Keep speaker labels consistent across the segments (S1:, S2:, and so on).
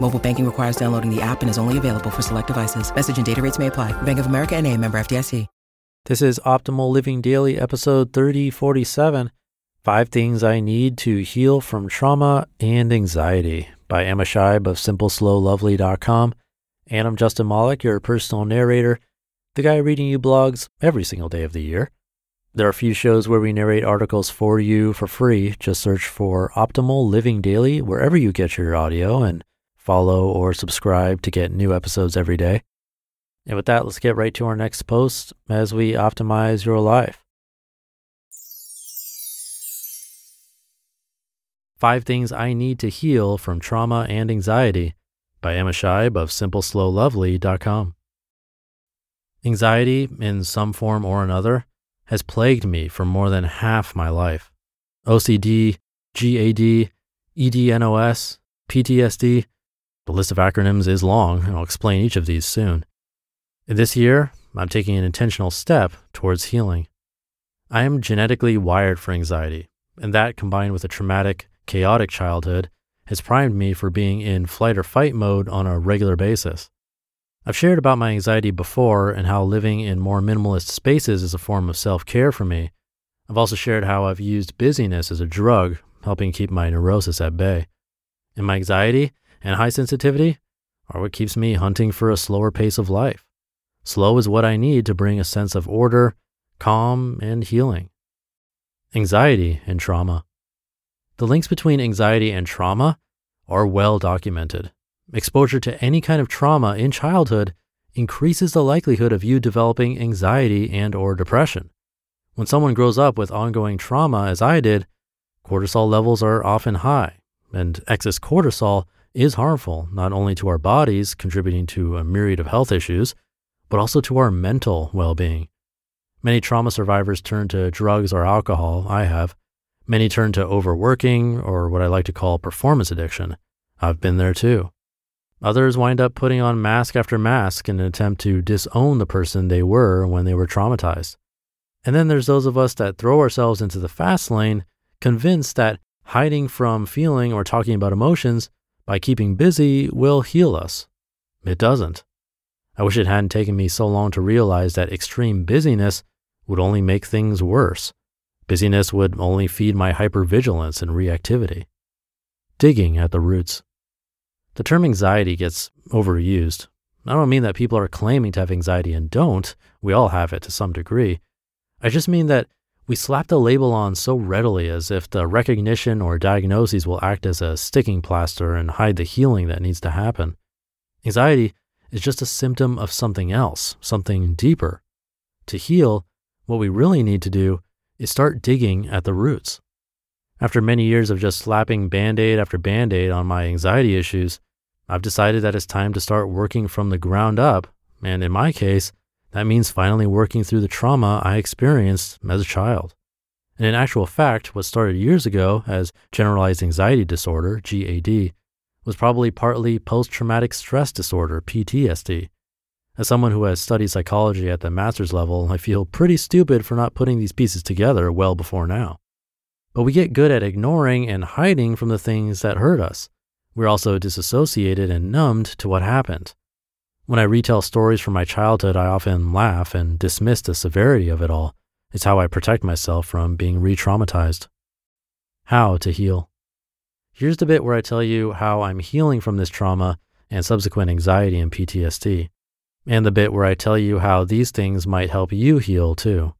S1: Mobile banking requires downloading the app and is only available for select devices. Message and data rates may apply. Bank of America and a member FDIC.
S2: This is Optimal Living Daily, episode 3047 Five Things I Need to Heal from Trauma and Anxiety by Emma Scheib of SimpleSlowLovely.com. And I'm Justin Malik, your personal narrator, the guy reading you blogs every single day of the year. There are a few shows where we narrate articles for you for free. Just search for Optimal Living Daily wherever you get your audio and follow or subscribe to get new episodes every day. And with that, let's get right to our next post as we optimize your life. Five Things I Need to Heal from Trauma and Anxiety by Emma Scheib of SimpleSlowLovely.com. Anxiety, in some form or another, has plagued me for more than half my life. OCD, GAD, EDNOS, PTSD. The list of acronyms is long, and I'll explain each of these soon. This year, I'm taking an intentional step towards healing. I am genetically wired for anxiety, and that combined with a traumatic, chaotic childhood has primed me for being in flight or fight mode on a regular basis. I've shared about my anxiety before and how living in more minimalist spaces is a form of self care for me. I've also shared how I've used busyness as a drug, helping keep my neurosis at bay. And my anxiety and high sensitivity are what keeps me hunting for a slower pace of life. Slow is what I need to bring a sense of order, calm, and healing. Anxiety and trauma. The links between anxiety and trauma are well documented. Exposure to any kind of trauma in childhood increases the likelihood of you developing anxiety and or depression. When someone grows up with ongoing trauma as I did, cortisol levels are often high, and excess cortisol is harmful not only to our bodies contributing to a myriad of health issues, but also to our mental well being. Many trauma survivors turn to drugs or alcohol. I have. Many turn to overworking or what I like to call performance addiction. I've been there too. Others wind up putting on mask after mask in an attempt to disown the person they were when they were traumatized. And then there's those of us that throw ourselves into the fast lane, convinced that hiding from feeling or talking about emotions by keeping busy will heal us. It doesn't. I wish it hadn't taken me so long to realize that extreme busyness would only make things worse. Busyness would only feed my hypervigilance and reactivity. Digging at the roots. The term anxiety gets overused. I don't mean that people are claiming to have anxiety and don't. We all have it to some degree. I just mean that we slap the label on so readily as if the recognition or diagnoses will act as a sticking plaster and hide the healing that needs to happen. Anxiety is just a symptom of something else, something deeper. To heal, what we really need to do is start digging at the roots. After many years of just slapping band aid after band aid on my anxiety issues, I've decided that it's time to start working from the ground up. And in my case, that means finally working through the trauma I experienced as a child. And in actual fact, what started years ago as generalized anxiety disorder, GAD, was probably partly post traumatic stress disorder, PTSD. As someone who has studied psychology at the master's level, I feel pretty stupid for not putting these pieces together well before now. But we get good at ignoring and hiding from the things that hurt us. We're also disassociated and numbed to what happened. When I retell stories from my childhood, I often laugh and dismiss the severity of it all. It's how I protect myself from being re traumatized. How to heal. Here's the bit where I tell you how I'm healing from this trauma and subsequent anxiety and PTSD, and the bit where I tell you how these things might help you heal too.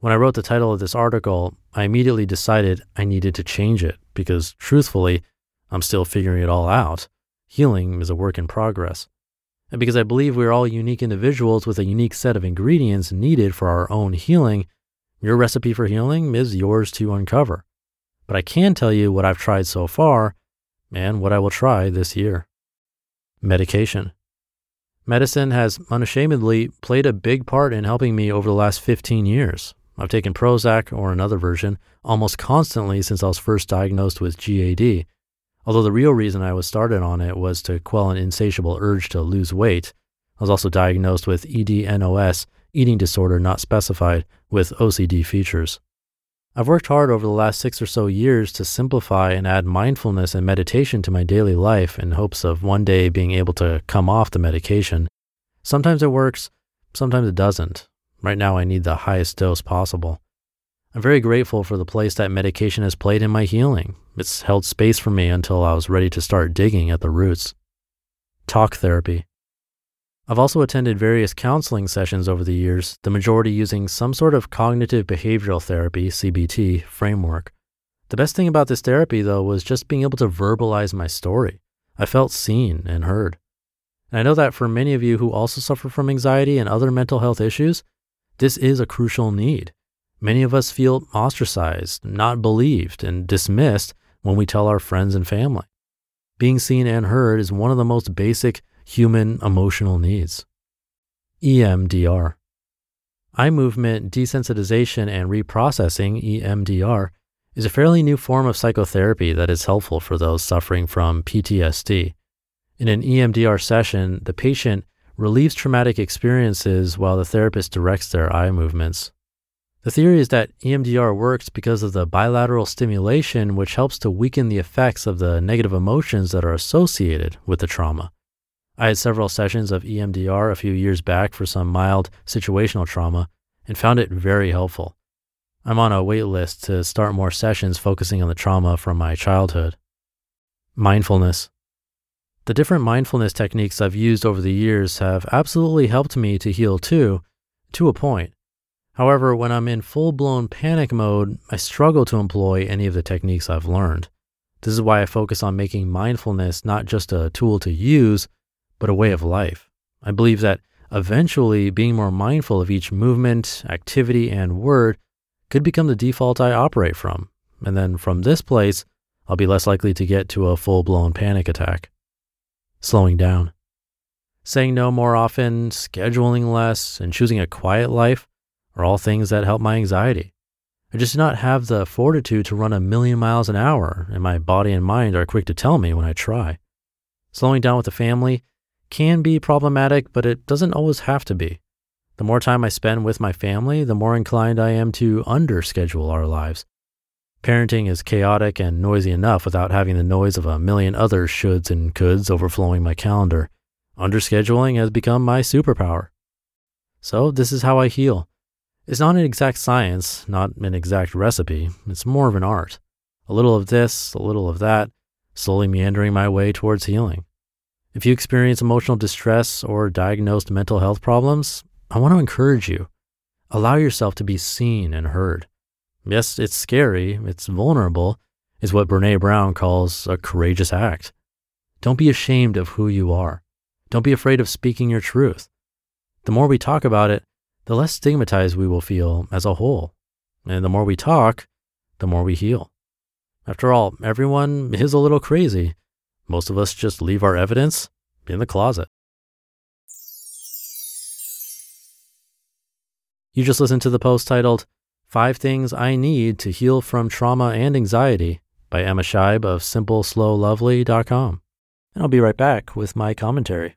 S2: When I wrote the title of this article, I immediately decided I needed to change it because, truthfully, I'm still figuring it all out. Healing is a work in progress. And because I believe we're all unique individuals with a unique set of ingredients needed for our own healing, your recipe for healing is yours to uncover. But I can tell you what I've tried so far and what I will try this year. Medication. Medicine has unashamedly played a big part in helping me over the last 15 years. I've taken Prozac or another version almost constantly since I was first diagnosed with GAD, although the real reason I was started on it was to quell an insatiable urge to lose weight. I was also diagnosed with EDNOS, eating disorder not specified, with OCD features. I've worked hard over the last six or so years to simplify and add mindfulness and meditation to my daily life in hopes of one day being able to come off the medication. Sometimes it works, sometimes it doesn't. Right now, I need the highest dose possible. I'm very grateful for the place that medication has played in my healing. It's held space for me until I was ready to start digging at the roots. Talk therapy. I've also attended various counseling sessions over the years, the majority using some sort of cognitive behavioral therapy, CBT, framework. The best thing about this therapy, though, was just being able to verbalize my story. I felt seen and heard. And I know that for many of you who also suffer from anxiety and other mental health issues, this is a crucial need. Many of us feel ostracized, not believed, and dismissed when we tell our friends and family. Being seen and heard is one of the most basic human emotional needs. EMDR. Eye movement desensitization and reprocessing, EMDR, is a fairly new form of psychotherapy that is helpful for those suffering from PTSD. In an EMDR session, the patient relieves traumatic experiences while the therapist directs their eye movements. The theory is that EMDR works because of the bilateral stimulation, which helps to weaken the effects of the negative emotions that are associated with the trauma. I had several sessions of EMDR a few years back for some mild situational trauma and found it very helpful. I'm on a wait list to start more sessions focusing on the trauma from my childhood. Mindfulness. The different mindfulness techniques I've used over the years have absolutely helped me to heal too, to a point. However, when I'm in full blown panic mode, I struggle to employ any of the techniques I've learned. This is why I focus on making mindfulness not just a tool to use, but a way of life. I believe that eventually being more mindful of each movement, activity, and word could become the default I operate from. And then from this place, I'll be less likely to get to a full blown panic attack. Slowing down. Saying no more often, scheduling less, and choosing a quiet life are all things that help my anxiety. I just do not have the fortitude to run a million miles an hour, and my body and mind are quick to tell me when I try. Slowing down with the family can be problematic, but it doesn't always have to be. The more time I spend with my family, the more inclined I am to underschedule our lives. Parenting is chaotic and noisy enough without having the noise of a million other shoulds and coulds overflowing my calendar. Underscheduling has become my superpower. So, this is how I heal. It's not an exact science, not an exact recipe. It's more of an art. A little of this, a little of that, slowly meandering my way towards healing. If you experience emotional distress or diagnosed mental health problems, I want to encourage you. Allow yourself to be seen and heard. Yes, it's scary, it's vulnerable, is what Brene Brown calls a courageous act. Don't be ashamed of who you are. Don't be afraid of speaking your truth. The more we talk about it, the less stigmatized we will feel as a whole. And the more we talk, the more we heal. After all, everyone is a little crazy, most of us just leave our evidence in the closet. You just listened to the post titled, Five Things I Need to Heal from Trauma and Anxiety by Emma Scheib of SimpleSlowLovely.com. And I'll be right back with my commentary.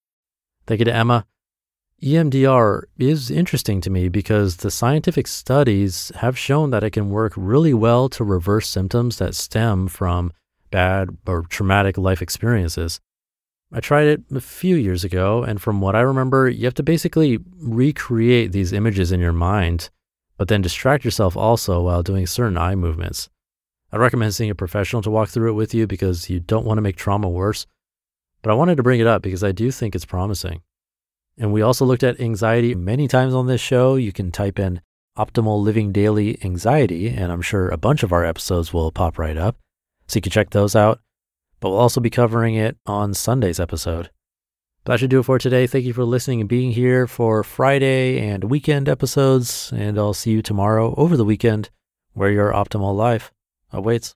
S2: Thank you to Emma. EMDR is interesting to me because the scientific studies have shown that it can work really well to reverse symptoms that stem from bad or traumatic life experiences. I tried it a few years ago, and from what I remember, you have to basically recreate these images in your mind, but then distract yourself also while doing certain eye movements. I recommend seeing a professional to walk through it with you because you don't want to make trauma worse. But I wanted to bring it up because I do think it's promising. And we also looked at anxiety many times on this show. You can type in optimal living daily anxiety, and I'm sure a bunch of our episodes will pop right up. So you can check those out. But we'll also be covering it on Sunday's episode. But that should do it for today. Thank you for listening and being here for Friday and weekend episodes. And I'll see you tomorrow over the weekend where your optimal life awaits.